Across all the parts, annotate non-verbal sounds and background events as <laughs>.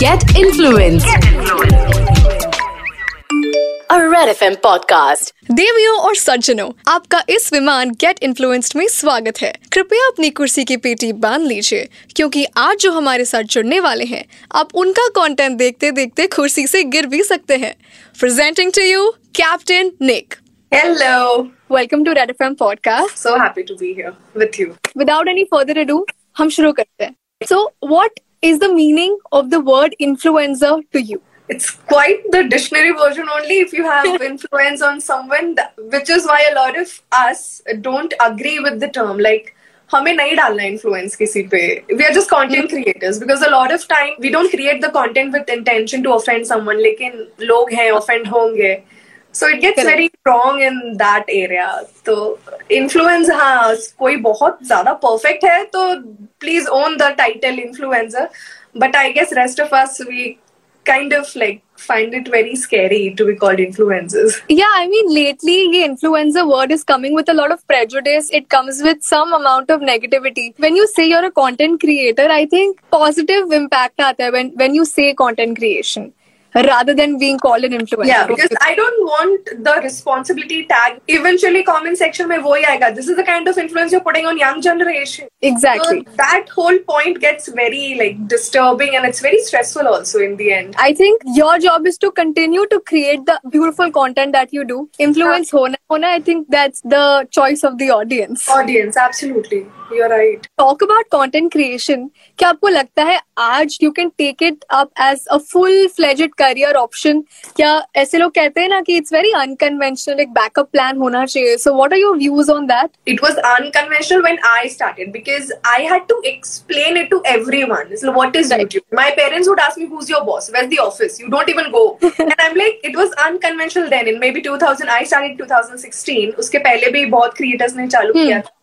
Get influenced. A Red FM podcast. देवियों और सज्जनों आपका इस विमान गेट इन्फ्लुएंस्ड में स्वागत है कृपया अपनी कुर्सी की पेटी बाँध लीजिए क्योंकि आज जो हमारे साथ जुड़ने वाले हैं आप उनका कंटेंट देखते देखते कुर्सी से गिर भी सकते हैं presenting to you captain Nick Hello. Welcome to Red FM podcast So happy to be here with you. Without any further ado हम शुरू करते हैं so what is the meaning of the word influencer to you It's quite the dictionary version only if you have influence on someone, which is why a lot of us don't agree with the term. Like, हमें नहीं डालना influence किसी पे we are just content creators because a lot of time we don't create the content with intention to offend someone लेकिन लोग हैं offend होंगे so it gets Correct. very wrong in that area तो influence हाँ कोई बहुत ज्यादा perfect है तो please own the title influencer but I guess rest of us we kind of like find it very scary to be called influencers. Yeah, I mean, lately, the influencer word is coming with a lot of prejudice. It comes with some amount of negativity. When you say you're a content creator, I think positive impact aata hai when, when you say content creation rather than being called an influencer. Yeah, because I don't want the responsibility tag. Eventually, comment section may wohi. This is the kind of influence you're putting on young generation. Exactly. So that whole point gets very like disturbing and it's very stressful also in the end. I think your job is to continue to create the beautiful content that you do. Influence yeah. hona hona. I think that's the choice of the audience. Audience, absolutely. You're right. Talk about content creation क्या आपको लगता है आज you can take it up as a full fledged career option क्या ऐसे लोग कहते हैं ना कि इट्स वेरी अनकन्वेंशनल एक बैकअप प्लान होना चाहिए so what are your views on that it was unconventional when I started because I had to explain it to everyone. So what is Right. YouTube? My parents would ask me, "Who's your boss? Where's the office? You don't even go." and I'm like, it was unconventional then. In maybe 2000, I started 2016. उसके पहले भी बहुत creators ने चालू किया था.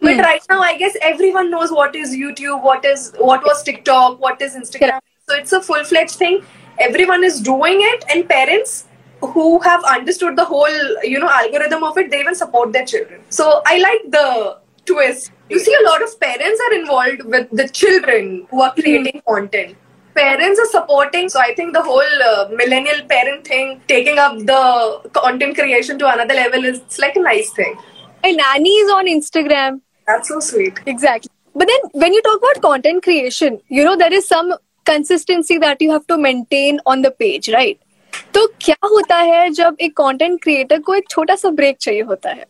But right now, I guess everyone knows what is YouTube, what is what was TikTok, what is Instagram. So it's a full fledged thing. Everyone is doing it, and parents who have understood the whole you know algorithm of it, they even support their children. So I like the twist. You see, a lot of parents are involved with the children who are creating content. Parents are supporting, so I think the whole uh, millennial parent thing, taking up the content creation to another level, is it's like a nice thing. My nanny is on Instagram. That's so sweet. Exactly. But then when you talk about content creation, you know, there is some consistency that you have to maintain on the page, right? तो क्या होता है जब एक content creator को एक छोटा सा ब्रेक चाहिए होता है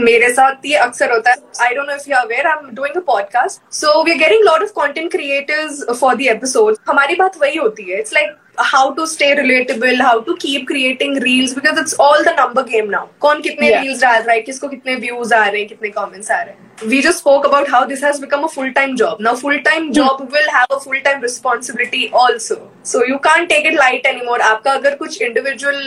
मेरे साथ ये अक्सर होता है I don't know if you aware I am doing a podcast so we are getting lot of content creators for the episode हमारी बात वही होती है it's like how to stay relatable how to keep creating reels because it's all the number game now कौन कितने Yeah. Reels डाल रहा है किसको कितने व्यूज़ आ रहे हैं कितने कमेंट्स आ रहे हैं we just spoke about how this has become a full-time job now full-time job will have a full-time responsibility also so you can't take it light anymore आपका अगर कुछ individual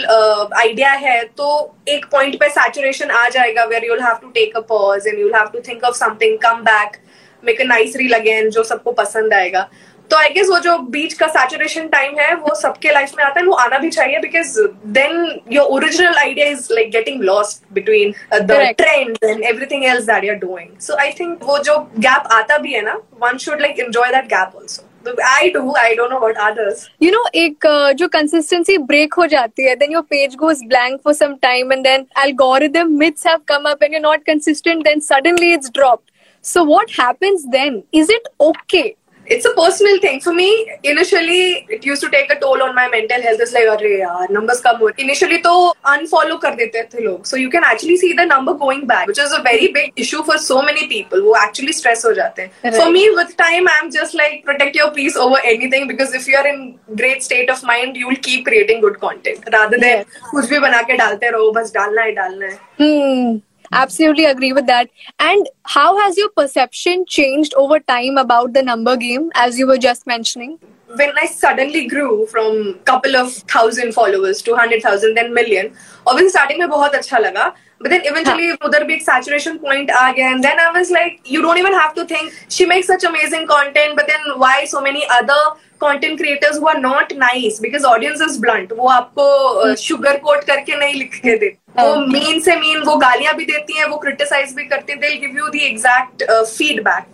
आइडिया है तो एक पॉइंट पे saturation आ जाएगा where you'll have to take a pause and you'll have to think of something come back make a nice reel again जो सबको पसंद आएगा। तो आई गेस वो जो बीच का सैचुरेशन टाइम है वो सबके लाइफ में आता है वो आना भी चाहिए because then your original idea is like getting lost between the trend and everything else that you are doing so I think वो जो गैप आता भी है ना one should like enjoy that gap also I do I don't know about others you know एक uh, जो consistency break हो जाती है then your page goes blank for some time and then algorithm myths have come up and you're not consistent then suddenly it's dropped. So what happens then? Is it okay? It's a personal thing. For me, initially, it used to take a toll on my mental health. It's like, arre yaar, numbers come on. Initially, to unfollow kar dete the log. So you can actually see the number going back, which is a very big issue for so many people who actually stress ho jate. Right. For me, with time, I'm just like, protect your peace over anything because if you're in great state of mind, you'll keep creating good content rather than yes. kuch bhi bana ke dalte raho, bas dalna hai, dalna hai. Hmm. Absolutely agree with that. And how has your perception changed over time about the number game, as you were just mentioning? when I suddenly grew from couple of thousand followers to hundred thousand then million, obviously starting में बहुत अच्छा लगा. But then eventually उधर भी एक saturation point आ गया and then I was like you don't even have to think she makes such amazing content but then why so many other content creators who are not nice because audience is blunt. वो आपको sugar coat करके नहीं लिख के देते वो mean से mean वो गालियाँ भी देती हैं वो क्रिटिसाइज भी करती हैं give you the exact uh, feedback.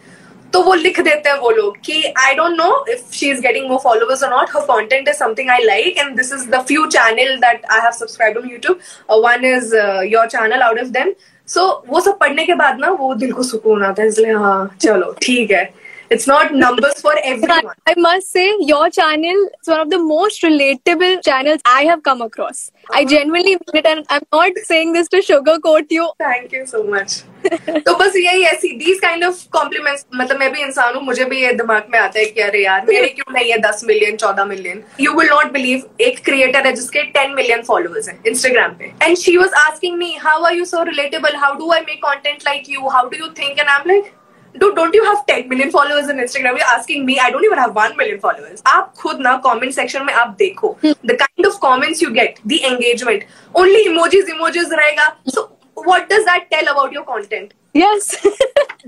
तो वो लिख देते हैं वो लोग कि I don't know if she is getting more followers और not her content is something I like and this is the few channel that I have subscribe on YouTube one is your channel out of them so वो सब पढ़ने के बाद ना वो दिल को सुकून आता है इसलिए हाँ चलो ठीक है। It's not numbers for everyone. I must say, your channel is one of the most relatable channels I have come across. I genuinely mean it, and I'm not saying this to sugarcoat you. Thank you so much. <laughs> तो बस यही ऐसी these kind of compliments मतलब मैं भी इंसान हूँ मुझे भी ये दिमाग में आता है कि अरे यार मेरे <laughs> क्यों नहीं है दस मिलियन चौदह million you will not believe एक क्रिएटर है जिसके टेन मिलियन फॉलोअर्स हैं इंस्टाग्राम पे and she was asking me how are you so relatable how do I make content like you how do you think and I am like dude, don't you have 10 million followers on Instagram? You're asking me. I don't even have 1 million followers. आप खुद ना comment section में आप देखो. The kind of comments you get, the engagement. Only emojis, emojis रहेगा. So what does that tell about your content? Yes.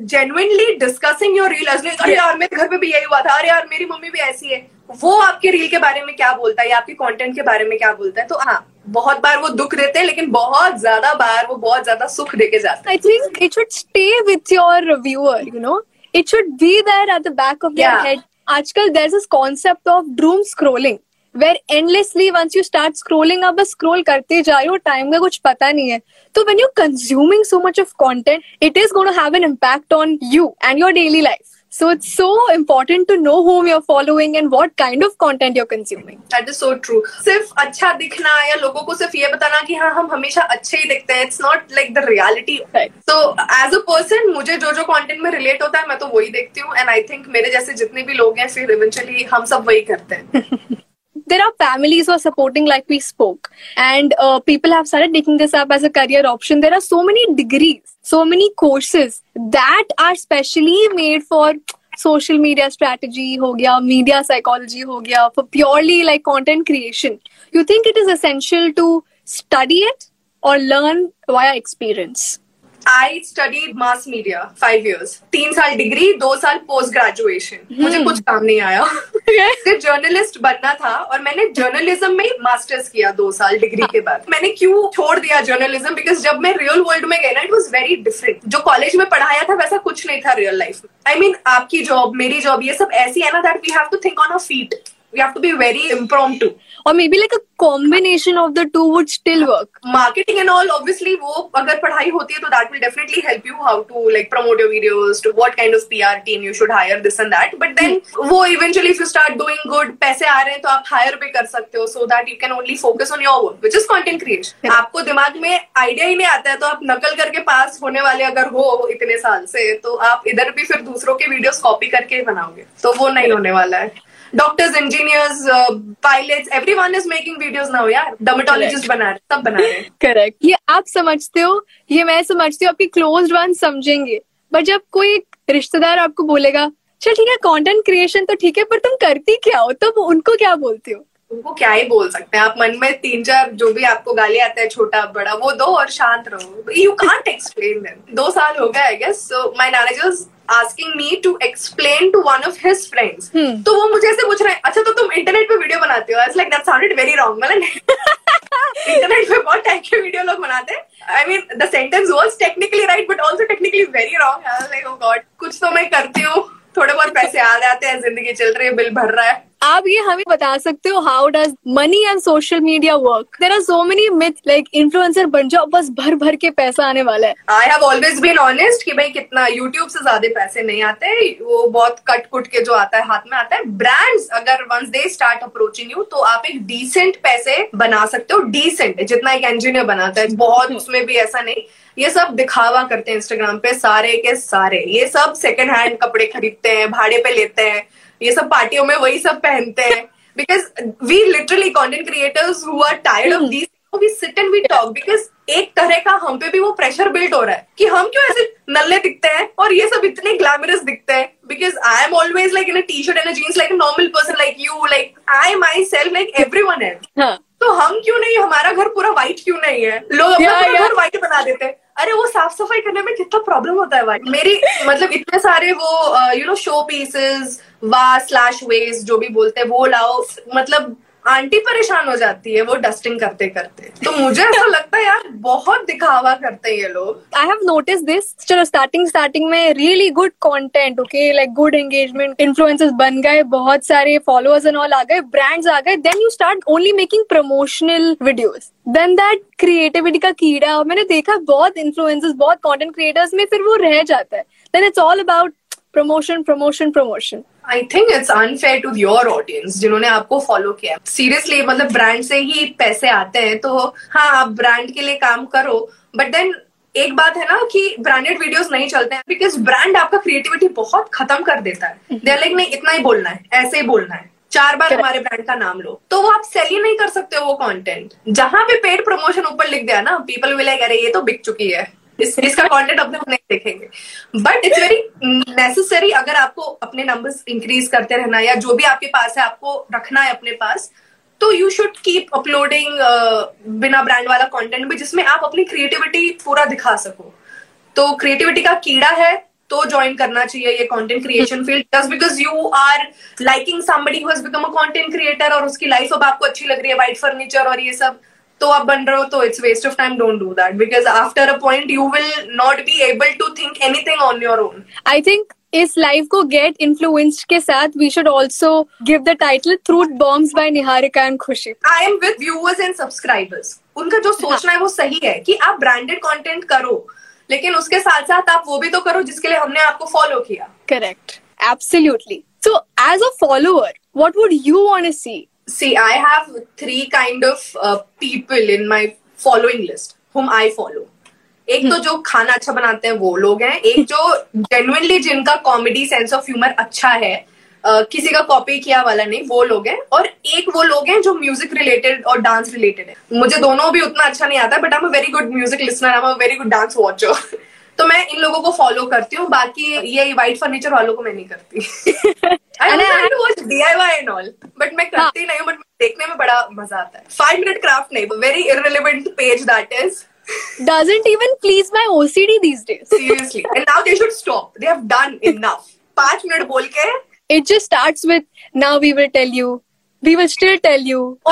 Genuinely discussing your reel as like, अरे यार मेरे घर पे भी यही हुआ था. अरे यार मेरी मम्मी भी ऐसी है. वो आपके रील के बारे में क्या बोलता है या आपके कंटेंट के बारे में क्या बोलता है तो हाँ बहुत बार वो दुख देते हैं लेकिन बहुत ज़्यादा बार वो बहुत ज़्यादा सुख देके जाते हैं I think it should stay with your viewer you know it should be there at the back of your head आजकल there is this concept of doom scrolling where endlessly once you start scrolling आप बस scroll करते जा रहे हो time का कुछ पता नहीं है। तो when you consuming so much of content it is gonna have an impact on you and your daily life So it's so important to know whom you're following and what kind of content you're consuming. That is so true. सिर्फ़ अच्छा दिखना या लोगों को सिर्फ़ ये बताना कि हाँ हम हमेशा अच्छे ही दिखते हैं. It's not like the reality. Right. So as a person मुझे जो जो content में relate होता है मैं तो वही देखती हूँ and I think मेरे जैसे जितने भी लोग हैं फिर eventually हम सब वही करते हैं. There are families who are supporting like we spoke and uh, people have started taking this up as a career option. There are so many degrees so many courses that are specially made for social media strategy ho gaya media psychology ho gaya for purely like content creation. You think it is essential to study it or learn via experience I study mass media five years तीन साल degree दो साल post graduation मुझे hmm. कुछ काम नहीं आया। <laughs> सिर्फ़ जर्नलिस्ट बनना था और मैंने जर्नलिज्म में मास्टर्स किया दो साल डिग्री के बाद। मैंने क्यों छोड़ दिया जर्नलिज्म बिकॉज़ जब मैं रियल वर्ल्ड में गई ना इट वॉज़ वेरी डिफरेंट जो कॉलेज में पढ़ाया था वैसा कुछ नहीं था रियल लाइफ में। आई मीन आपकी जॉब मेरी जॉब ये सब ऐसी है ना that we have to think on a feet we have to be very impromptu. Or maybe like a combination of the two would still work. Marketing and all, obviously, वो अगर पढ़ाई होती है तो that will definitely help you how to like promote your videos, to what kind of PR team you should hire, this and that. But then hmm. वो eventually if you start doing good, पैसे आ रहे हैं तो आप hire भी कर सकते हो so that you can only focus on your work, which is content creation. Yeah. आपको दिमाग में आइडिया ही नहीं आता है तो आप नकल करके पास होने वाले अगर हो इतने साल से तो आप इधर भी फिर दूसरों के वीडियोस कॉपी करके बनाओगे तो वो नहीं होने वाला है doctors engineers pilots everyone is making videos now यार डर्मेटोलॉजिस्ट बना रहे सब बना रहे करेक्ट ये आप समझते हो ये मैं समझती हूँ आपकी क्लोज वन समझेंगे। बट जब कोई रिश्तेदार आपको बोलेगा चल ठीक है कंटेंट क्रिएशन तो ठीक है पर तुम करती क्या हो? तो उनको क्या बोलते हो? उनको क्या ही बोल सकते हैं? आप मन में तीन चार जो भी आपको गाली आते हैं छोटा बड़ा वो दो और शांत रहो। यू कांट एक्सप्लेन देम दो साल हो गए I guess so my managers asking me to explain to one of his friends तो वो मुझे ऐसे पूछ रहे हैं अच्छा तो तुम इंटरनेट पे वीडियो बनाते हो? Like that sounded very wrong मतलब इंटरनेट पे बहुत टाइप के वीडियो लोग बनाते हैं. I mean the sentence was technically right but also technically very wrong like oh God कुछ तो मैं करती हूँ. थोड़े बहुत पैसे आ जाते हैं ज़िंदगी चल रही है बिल भर रहा है। आप ये हमें बता सकते हो how does money and social media work there are so many myth like influencer बन जाओ बस भर भर के पैसा आने वाला है। I have always been honest कि भाई कितना यूट्यूब से ज़्यादा पैसे नहीं आते वो बहुत कट कुट के जो आता है हाथ में आता है। ब्रांड्स अगर once they start approaching you तो आप एक डिसेंट पैसे बना सकते हो। डिसेंट जितना एक इंजीनियर बनाता है बहुत हम्म। उसमें भी ऐसा नहीं। ये सब दिखावा करते हैं इंस्टाग्राम पे सारे के सारे। ये सब सेकंड हैंड कपड़े खरीदते हैं भाड़े पे लेते हैं। ये सब पार्टियों में वही सब पहनते हैं। Because we literally content creators who are tired of these we sit and we talk because एक तरह का हम पे भी वो प्रेशर बिल्ड हो रहा है कि हम क्यों ऐसे नल्ले दिखते हैं और ये सब इतने ग्लैमरस दिखते हैं। Because I am always like in a T shirt and jeans like normal person like you like I myself like everyone else तो हम क्यों नहीं? हमारा घर पूरा व्हाइट क्यों नहीं है? लोग अपना yeah, yeah. घर व्हाइट बना देते हैं। अरे वो साफ़ सफ़ाई करने में कितना प्रॉब्लम होता है भाई। मेरी मतलब इतने सारे वो यू नो शो पीसेस वा स्लैश वेज जो भी बोलते हैं, वो लाओ। मतलब आंटी परेशान हो जाती है वो डस्टिंग करते करते। तो मुझे ऐसा लगता है यार, बहुत दिखावा करते हैं ये लोग। आई हैव नोटिस दिस चलो स्टार्टिंग स्टार्टिंग में really good content okay like good engagement influencers बन गए, बहुत सारे फॉलोअर्स एंड ऑल आ गए ब्रांड्स आ गए then you start only making promotional videos then that creativity का कीड़ा, मैंने देखा बहुत इन्फ्लुएंसर्स बहुत कंटेंट क्रिएटर्स में फिर वो रह जाता है। Then it's all about promotion promotion promotion I think it's unfair to your audience जिन्होंने आपको फॉलो किया सीरियसली मतलब ब्रांड से ही पैसे आते हैं तो हाँ आप ब्रांड के लिए काम करो। बट देन एक बात है ना कि ब्रांडेड वीडियोस नहीं चलते हैं बिकॉज़ ब्रांड आपका क्रिएटिविटी बहुत खत्म कर देता है। दे लाइक नहीं इतना ही बोलना है ऐसे ही बोलना है। चार बार हमारे ब्रांड का नाम लो। तो वो आप सेल ही नहीं कर सकते हो वो कंटेंट जहाँ पे पेड प्रमोशन ऊपर लिख दिया ना पीपल विल लाइक अरे ये तो बिक चुकी है। इस, इसका कंटेंट अपने नहीं देखेंगे। बट इट्स वेरी नेसेसरी अगर आपको अपने नंबर्स इंक्रीज करते रहना या जो भी आपके पास है आपको रखना है अपने पास तो यू शुड कीप अपलोडिंग बिना ब्रांड वाला कंटेंट भी जिसमें आप अपनी क्रिएटिविटी पूरा दिखा सको। तो क्रिएटिविटी का कीड़ा है तो ज्वाइन करना चाहिए ये content creation field just because you are liking somebody who has become a content creator और उसकी लाइफ अब आपको अच्छी लग रही है वाइट फर्नीचर और ये सब तो आप बन रहे हो तो it's waste of time don't do that because after a point you will not be able to think anything on your own I think इस लाइफ को गेट इन्फ्लुएंस्ड के साथ we should also give the title fruit bombs by Niharika and Khushi I am with viewers and subscribers उनका जो सोचना है वो सही है कि आप ब्रांडेड कंटेंट करो लेकिन उसके साथ साथ आप वो भी तो करो जिसके लिए हमने आपको फॉलो किया। Correct absolutely so as a follower what would you want to see see i have three kind of uh, people in my following list whom i follow. एक तो जो खाना अच्छा बनाते हैं वो लोग हैं। एक जो जेनुअनली जिनका कॉमेडी सेंस ऑफ़ ह्यूमर अच्छा है uh, किसी का कॉपी किया वाला नहीं वो लोग हैं। और एक वो लोग हैं जो म्यूज़िक रिलेटेड और डांस रिलेटेड है। मुझे दोनों भी उतना अच्छा नहीं आता but I am very good music listener I am very good dance watcher तो मैं इन लोगों को फॉलो करती हूँ बाकी ये व्हाइट फर्नीचर वालों को मैं नहीं करती। <laughs>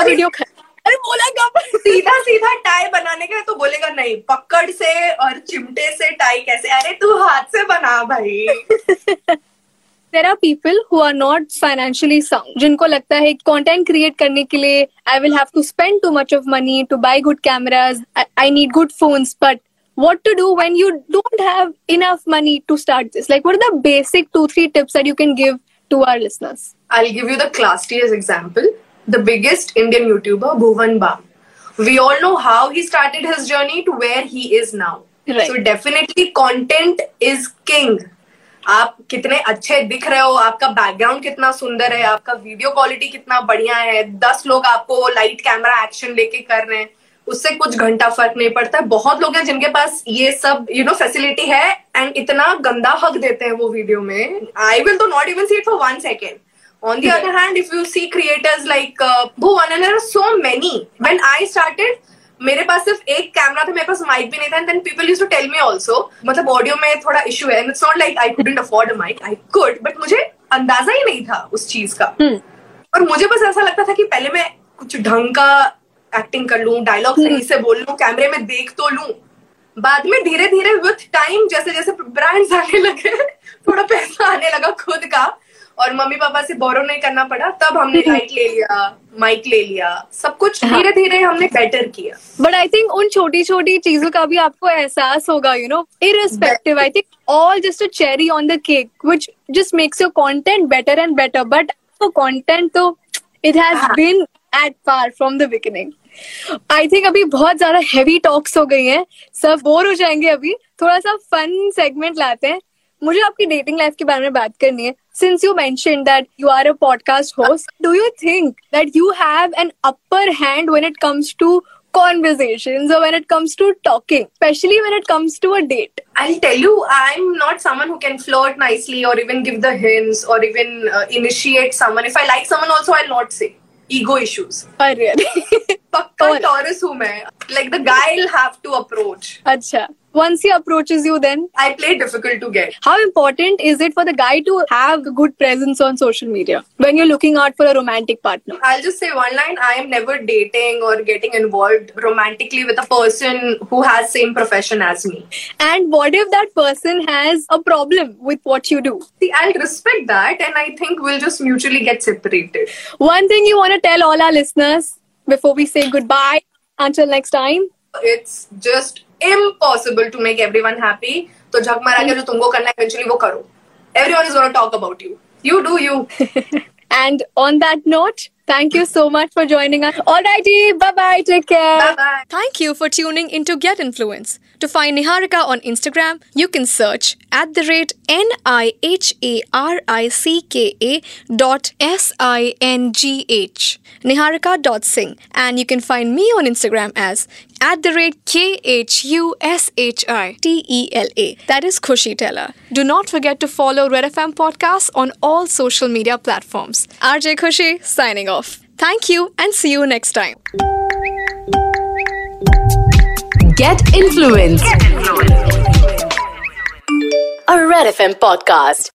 वीडियो खत्म अरे बोला कब सीधा सीधा टाई बनाने के तो बोलेगा नहीं पकड़ से और चिमटे से टाई कैसे अरे तू हाथ से बना भाई there are people who are not financially sound जिनको लगता है कंटेंट क्रिएट करने के लिए I will have to spend too much of money to buy good cameras I need good phones but what to do when you don't have enough money to start this like what are the basic two three tips that you can give to our listeners i'll give you the classiest example the biggest indian youtuber bhuvan bam we all know how he started his journey to where he is now. Right. so definitely content is king. आप कितने अच्छे दिख रहे हो आपका background कितना सुंदर है आपका वीडियो क्वालिटी कितना बढ़िया है दस लोग आपको लाइट कैमरा एक्शन लेके कर रहे हैं उससे कुछ घंटा फ़र्क नहीं पड़ता। है बहुत लोग हैं जिनके पास ये सब यू नो फैसिलिटी है एंड इतना गंदा हक देते हैं वो वीडियो में। आई विल तो not even see it for one second On the yeah. other hand, if you see creators like uh, Bhuvan, and there are so many. When I started, मेरे पास सिर्फ़ एक कैमरा था मेरे पास mic भी नहीं था and then people use to tell me also मतलब audio में थोड़ा इशू है it's not like I couldn't afford a mic I could but मुझे अंदाज़ा ही नहीं था उस चीज़ का hmm. और मुझे बस ऐसा लगता था कि पहले मैं कुछ ढंग का एक्टिंग कर लूँ डायलॉग hmm. सही से बोल लूँ कैमरे में देख तो लूँ बाद में धीरे धीरे विथ टाइम जैसे जैसे ब्रांड्स आने लगे <laughs> थोड़ा पैसा आने लगा खुद का और मम्मी पापा से बोरो नहीं करना पड़ा तब हमने लाइट ले लिया माइक ले लिया सब कुछ धीरे धीरे हमने बेटर किया। बट आई थिंक उन छोटी छोटी चीज़ों का भी आपको एहसास होगा you know irrespective I think all just a cherry on the cake which just makes your content better and better but content तो it has been at par from the beginning I think अभी बहुत ज़्यादा heavy talks हो गई हैं सब bore हो जाएँगे अभी। थोड़ा सा फन सेगमेंट लाते हैं। मुझे आपकी डेटिंग लाइफ के बारे में बात करनी है। Since you mentioned that you are a podcast host, do you think that you have an upper hand when it comes to conversations or when it comes to talking, especially when it comes to a date? I'll tell you, I'm not someone who can flirt nicely or even give the hints or even uh, initiate someone. If I like someone, also, I'll not say. Ego issues. Oh, really? <laughs> Taurus, like the guy will have to approach. Acha once he approaches you then I play difficult to get. how important is it for the guy to have a good presence on social media when you're looking out for a romantic partner I'll just say one line. I am never dating or getting involved romantically with a person who has same profession as me. and what if that person has a problem with what you do See, I'll respect that and I think we'll just mutually get separated. one thing you want to tell all our listeners before we say goodbye until next time It's just impossible make everyone happy तो झक मारा के जो तुमको करना है eventually वो करो. Everyone is to talk about you You do you. and on that note thank you so much for joining us alrighty bye bye take care Bye bye. Thank you for tuning into Get Influence. To find Niharika on Instagram, you can search at the rate N I H A R I C K A dot S I N G H. Niharika dot Singh. And you can find me on Instagram as at the rate K H U S H I T E L A. That is Khushi Teller. Do not forget to follow Red FM Podcasts on all social media platforms. RJ Khushi signing off. Thank you and see you next time. Get influence. A Red FM podcast.